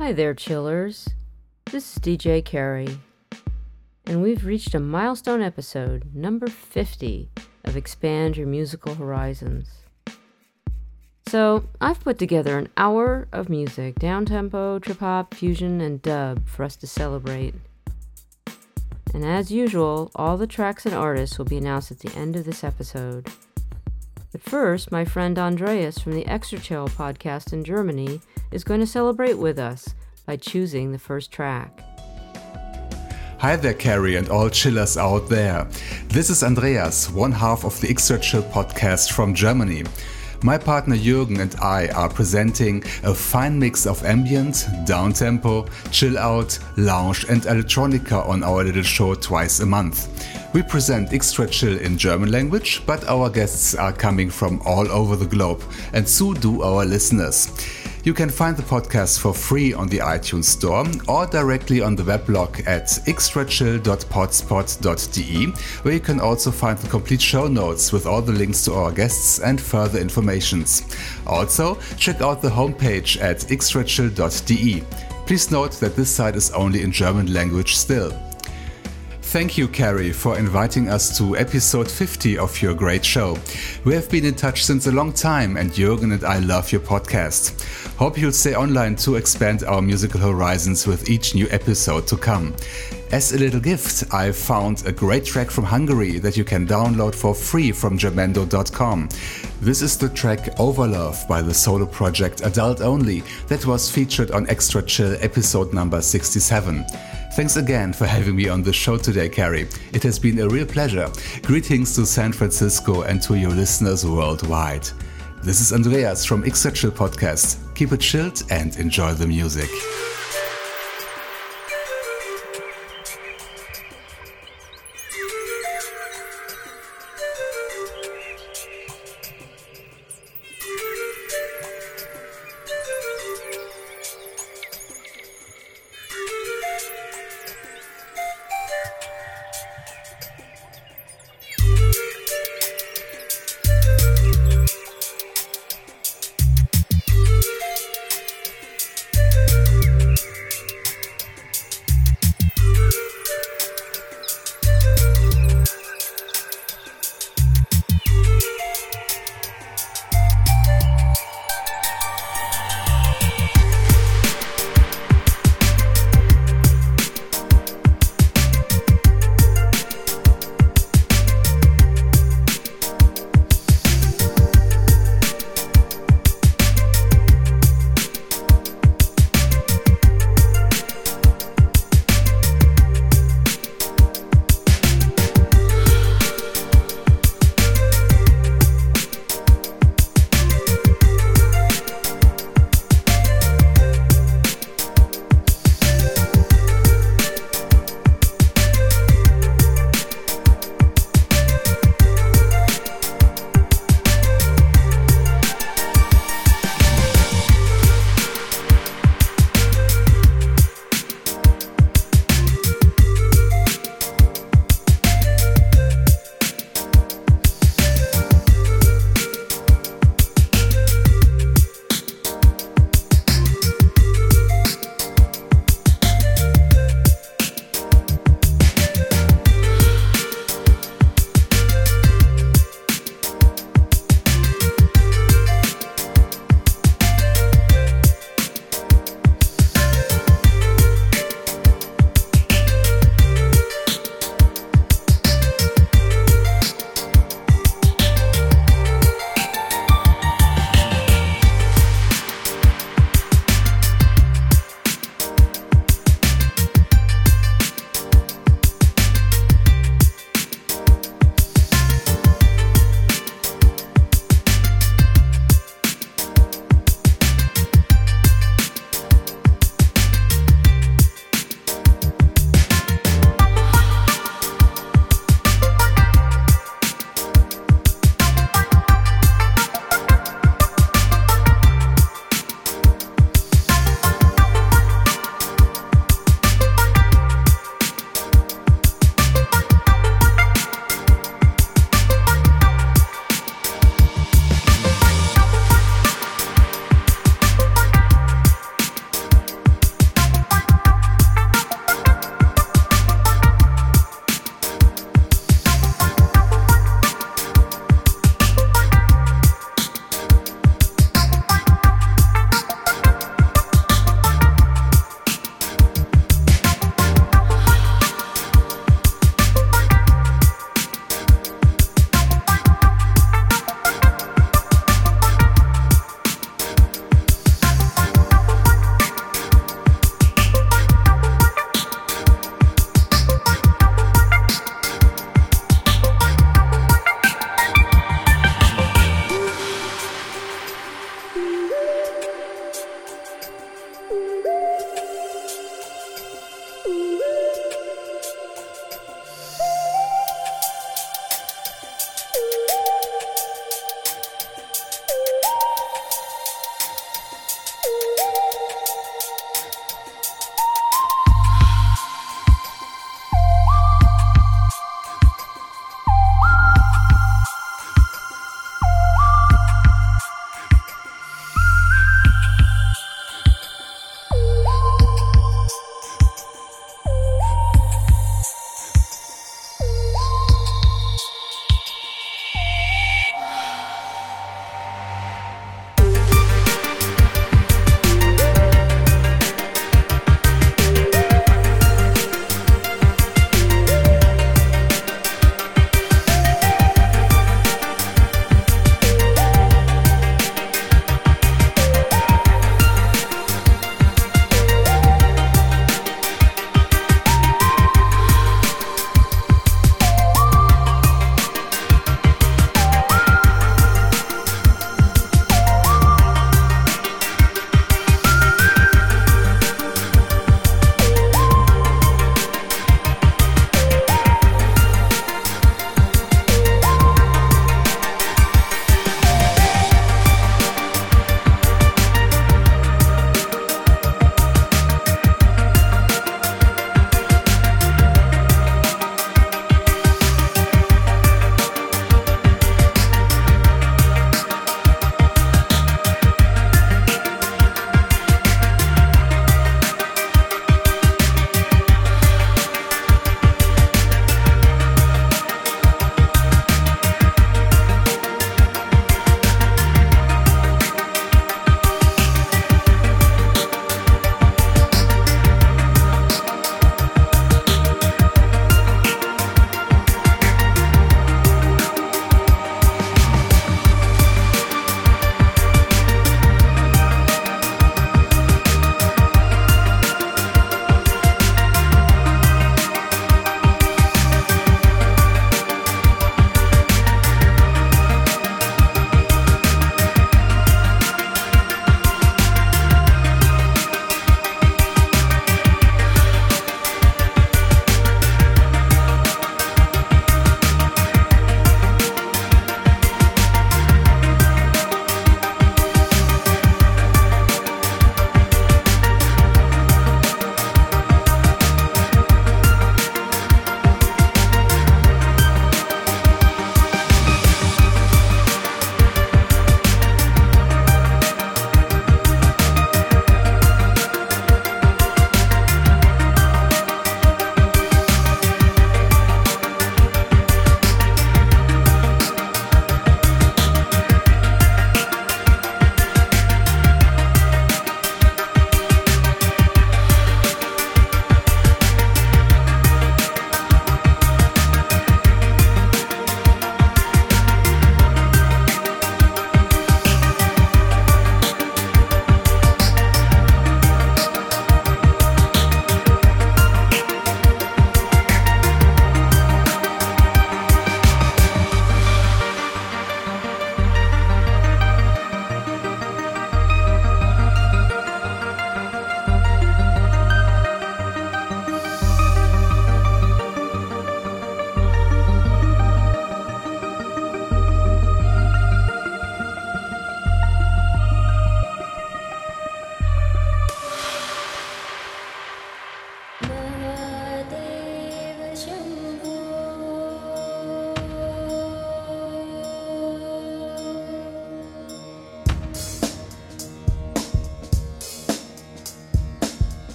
Hi there, chillers. This is DJ Carey, and we've reached a milestone episode, number 50, of Expand Your Musical Horizons. So, I've put together an hour of music, downtempo, trip hop, fusion, and dub for us to celebrate. And as usual, all the tracks and artists will be announced at the end of this episode. But first, my friend Andreas from the XtraChill podcast in Germany is going to celebrate with us by choosing the first track. Hi there, Carey, and all chillers out there. This is Andreas, one half of the XtraChill podcast from Germany. My partner Jürgen and I are presenting a fine mix of ambient, downtempo, chill out, lounge, and electronica on our little show twice a month. We present XtraChill in German language, but our guests are coming from all over the globe, and so do our listeners. You can find the podcast for free on the iTunes Store or directly on the weblog at extrachill.podspot.de, where you can also find the complete show notes with all the links to our guests and further informations. Also, check out the homepage at extrachill.de. Please note that this site is only in German language still. Thank you, Carey, for inviting us to episode 50 of your great show. We have been in touch since a long time, and Jürgen and I love your podcast. Hope you'll stay online to expand our musical horizons with each new episode to come. As a little gift, I found a great track from Hungary that you can download for free from jamendo.com. This is the track Overlove by the solo project Adult Only that was featured on XtraChill episode number 67. Thanks again for having me on the show today, Carey. It has been a real pleasure. Greetings to San Francisco and to your listeners worldwide. This is Andreas from Chill Podcast. Keep it chilled and enjoy the music.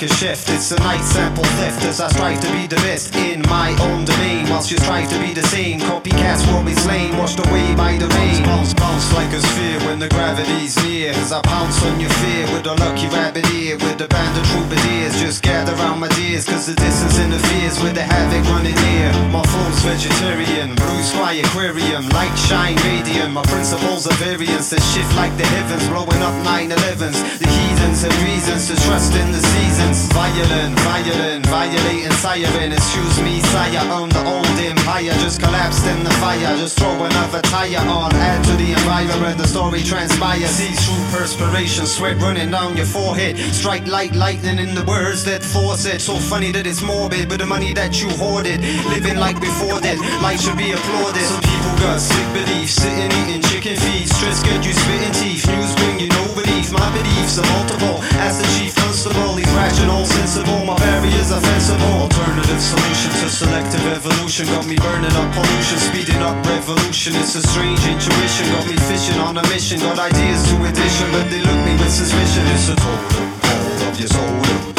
Like a shift. It's a night sample theft as I strive to be the best in my own domain. Whilst you strive to be the same, copycats will be slain, washed away by the rain. Bounce, like a sphere when the gravity's near. As I pounce on your fear with a lucky rabbit ear, with a band of troubadours. Just gather round my dears, cause the distance interferes with the havoc running near. My flow's vegetarian, blue sky aquarium, light shine radiant. My principles are variance that shift like the heavens, blowing up 9-11s. The heathens have reasons to trust in the seasons. Violent, violent, violating siren. Excuse me, sire, I'm the old empire. Just collapsed in the fire, just throw another tire on. Add to the environment, the story transpires. See through perspiration, sweat running down your forehead. Strike light, lightning in the words that force it. So funny that it's morbid, but the money that you hoarded. Living like before that, life should be applauded. Some people got sick beliefs, sitting eating chicken feet. Stress get you spitting teeth, news bring you no belief. My beliefs are multiple. As the chief constable, he's rational, sensible. My barriers are fensible. Alternative solution to selective evolution got me burning up pollution, speeding up revolution. It's a strange intuition, got me fishing on a mission. Got ideas to addition, but they look me with suspicion. It's a totem pole of your totem,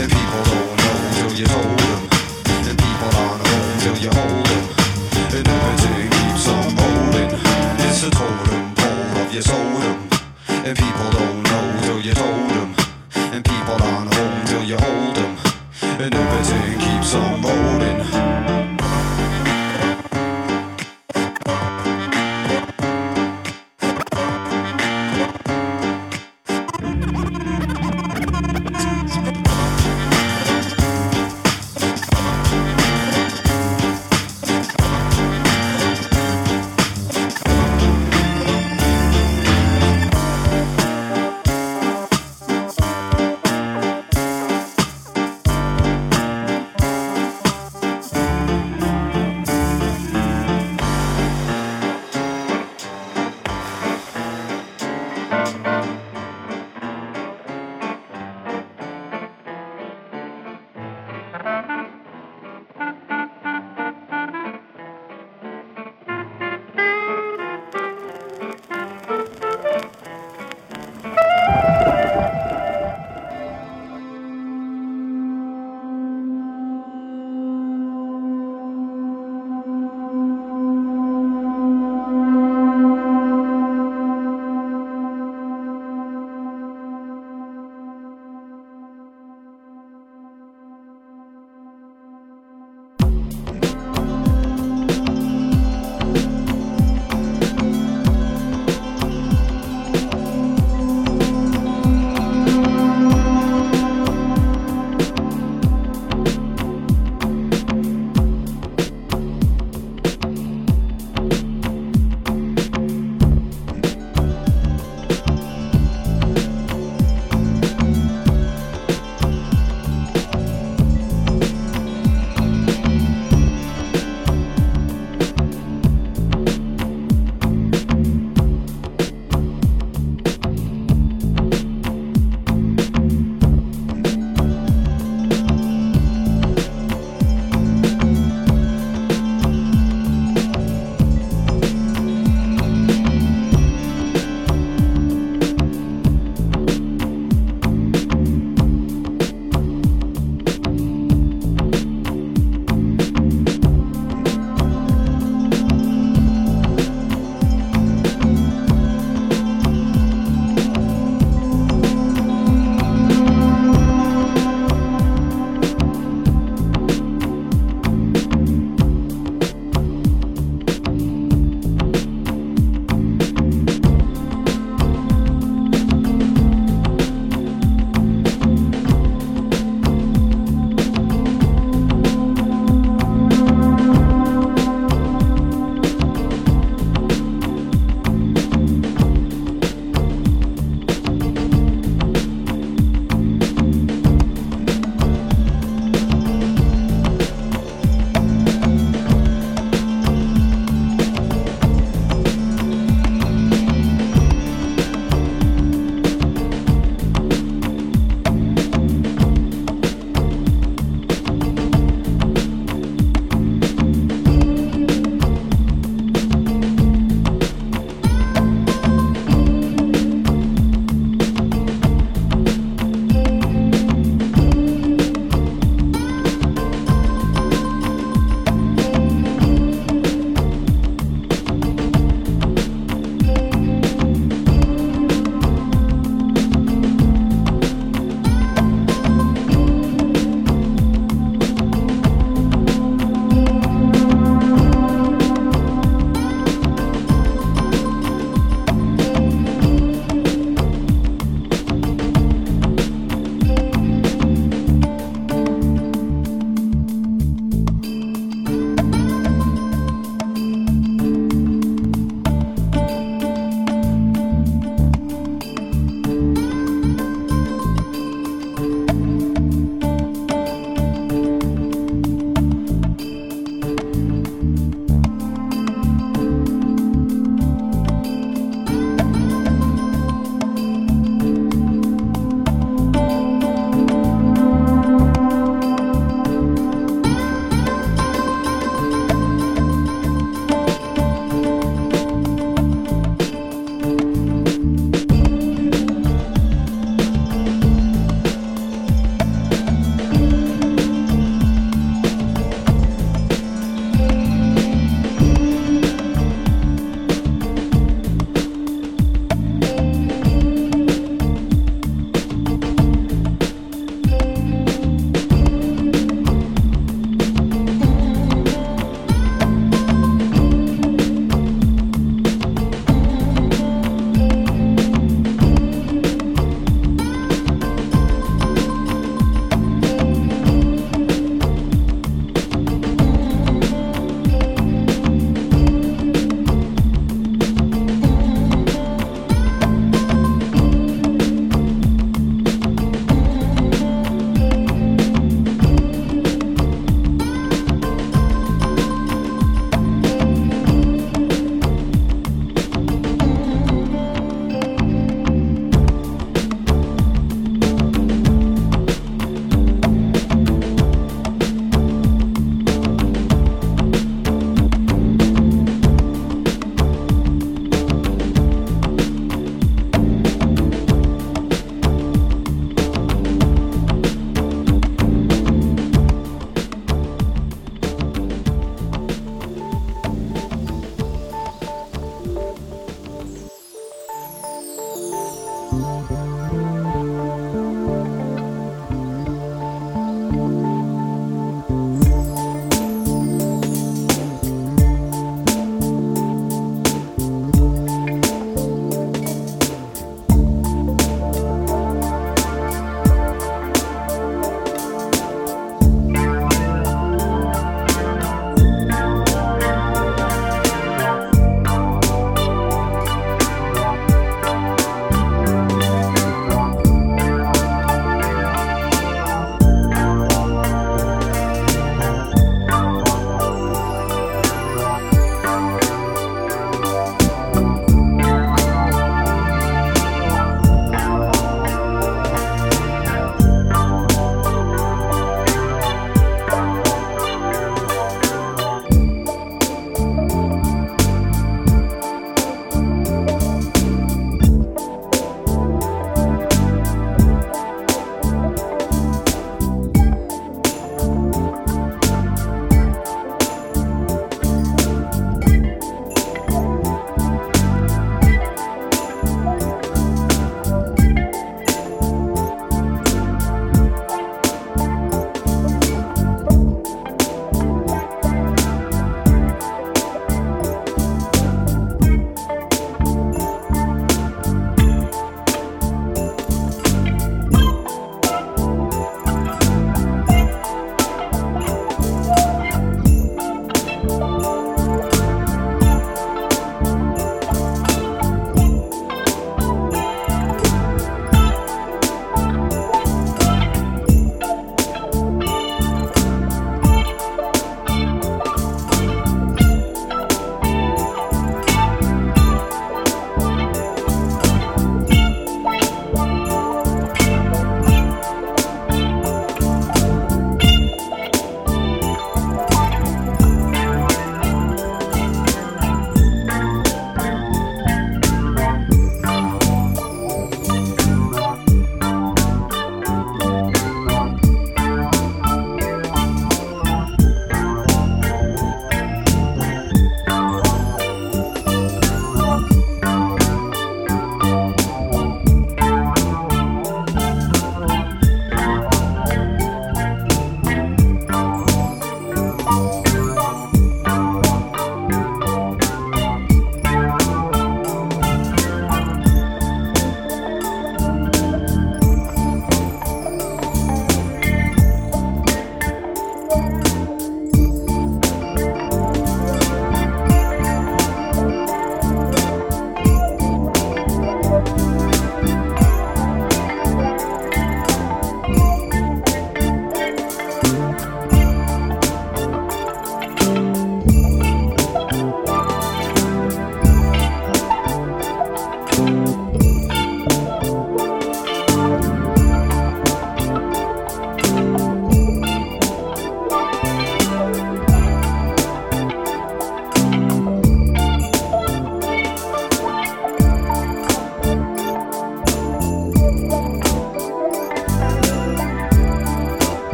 and people don't know till you told them, and people aren't home till you hold them, and everything keeps on rolling. It's a totem pole of your totem, and people don't know till you told them, and people aren't home till you hold them,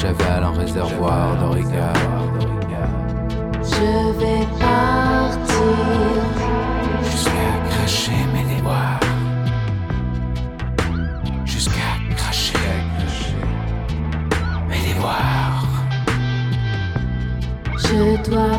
j'avale un réservoir de regard. Je vais partir jusqu'à cracher mes déboires. Jusqu'à cracher mes déboires. Je dois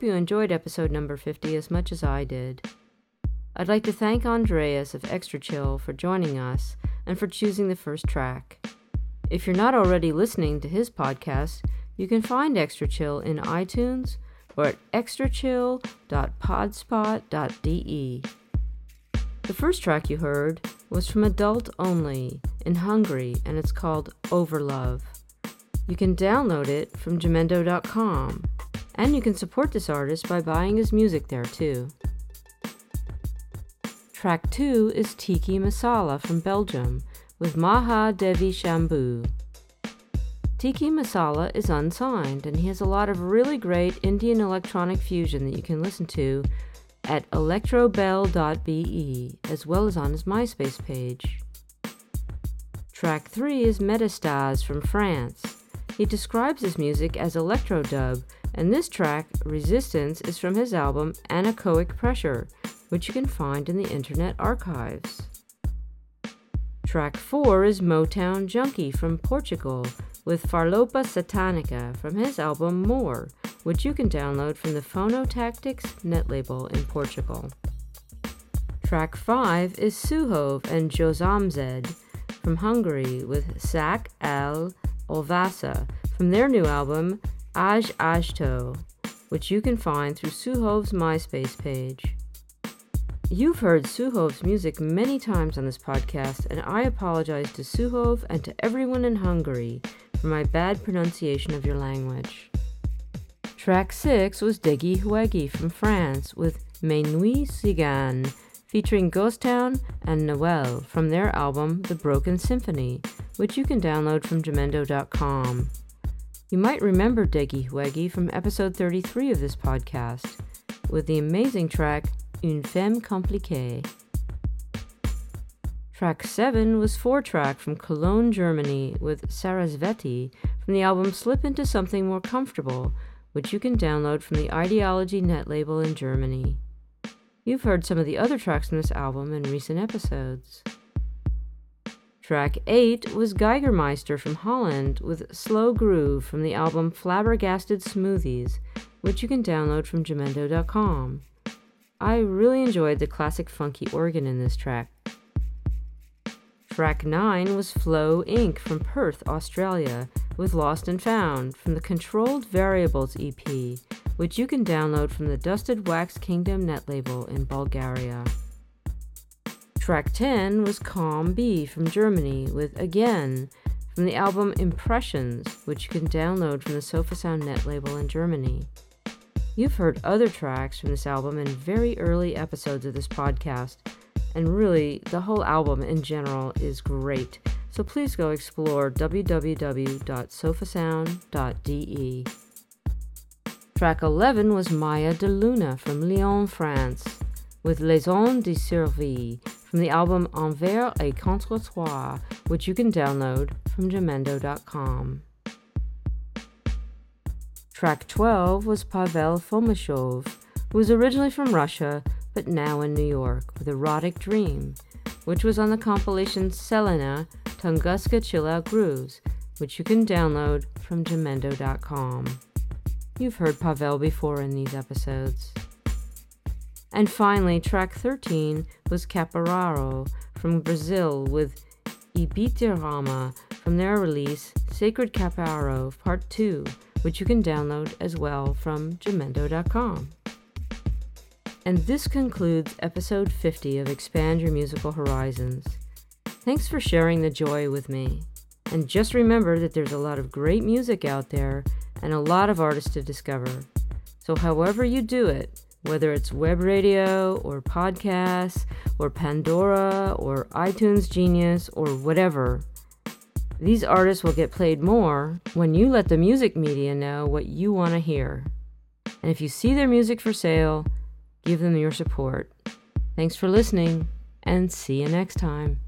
hope you enjoyed episode number 50 as much as I did. I'd like to thank Andreas of XtraChill for joining us and for choosing the first track. If you're not already listening to his podcast, you can find XtraChill in iTunes or at extrachill.podspot.de. The first track you heard was from Adult Only in Hungary and it's called Overlove. You can download it from Jamendo.com and you can support this artist by buying his music there too. Track 2 is Tikki Masala from Belgium with Maha Devi Shambhu. Tikki Masala is unsigned and he has a lot of really great Indian electronic fusion that you can listen to at electrobell.be as well as on his MySpace page. Track 3 is Matastaz from France. He describes his music as electro dub, and this track, Resistance, is from his album Anechoic Pressure, which you can find in the Internet Archives. Track 4 is Motown Junkie from Portugal with Farlopa Satanica from his album More, which you can download from the Phonotactics net label in Portugal. Track 5 is Suhov and Joszomszed from Hungary with Sak El Olvasa from their new album Aj Ajto, which you can find through Suhov's MySpace page. You've heard Suhov's music many times on this podcast, and I apologize to Suhov and to everyone in Hungary for my bad pronunciation of your language. Track 6 was Degiheugi from France with Mes Nuits Ciganes, featuring Ghost Town and Noel from their album The Broken Symphony, which you can download from Jamendo.com. You might remember Degiheugi from episode 33 of this podcast, with the amazing track Une Femme Compliquée. Track 7 was Phour Trakk from Cologne, Germany, with Sarasvati from the album Slip Into Something More Comfortable, which you can download from the Ideology net label in Germany. You've heard some of the other tracks from this album in recent episodes. Track 8 was Geigermeister from Holland with Slow Groove from the album Flabbergasted Smoothies, which you can download from Jamendo.com. I really enjoyed the classic funky organ in this track. Track 9 was Flow Inc. from Perth, Australia, with Lost and Found from the Controlled Variables EP, which you can download from the Dusted Wax Kingdom net label in Bulgaria. Track 10 was Calm Be from Germany with Again from the album Impressions, which you can download from the Sofa Sound net label in Germany. You've heard other tracks from this album in very early episodes of this podcast, and really, the whole album in general is great. So please go explore www.sofasound.de. Track 11 was Maya de Luna from Lyon, France, with Les Ondes de Survie from the album Envers et contre toi, which you can download from jamendo.com. Track 12 was Pavel Fomitchov, who was originally from Russia but now in New York with Erotic Dream, which was on the compilation Selena Tunguska Chill Out Grooves, which you can download from Jamendo.com. You've heard Pavel before in these episodes. And finally, track 13 was Kaparao from Brazil with Ibitirama from their release Sacred Kaparao Part 2, which you can download as well from Jamendo.com. And this concludes episode 50 of Expand Your Musical Horizons. Thanks for sharing the joy with me. And just remember that there's a lot of great music out there and a lot of artists to discover. So, however you do it, whether it's web radio or podcasts or Pandora or iTunes Genius or whatever, these artists will get played more when you let the music media know what you want to hear. And if you see their music for sale, give them your support. Thanks for listening, and see you next time.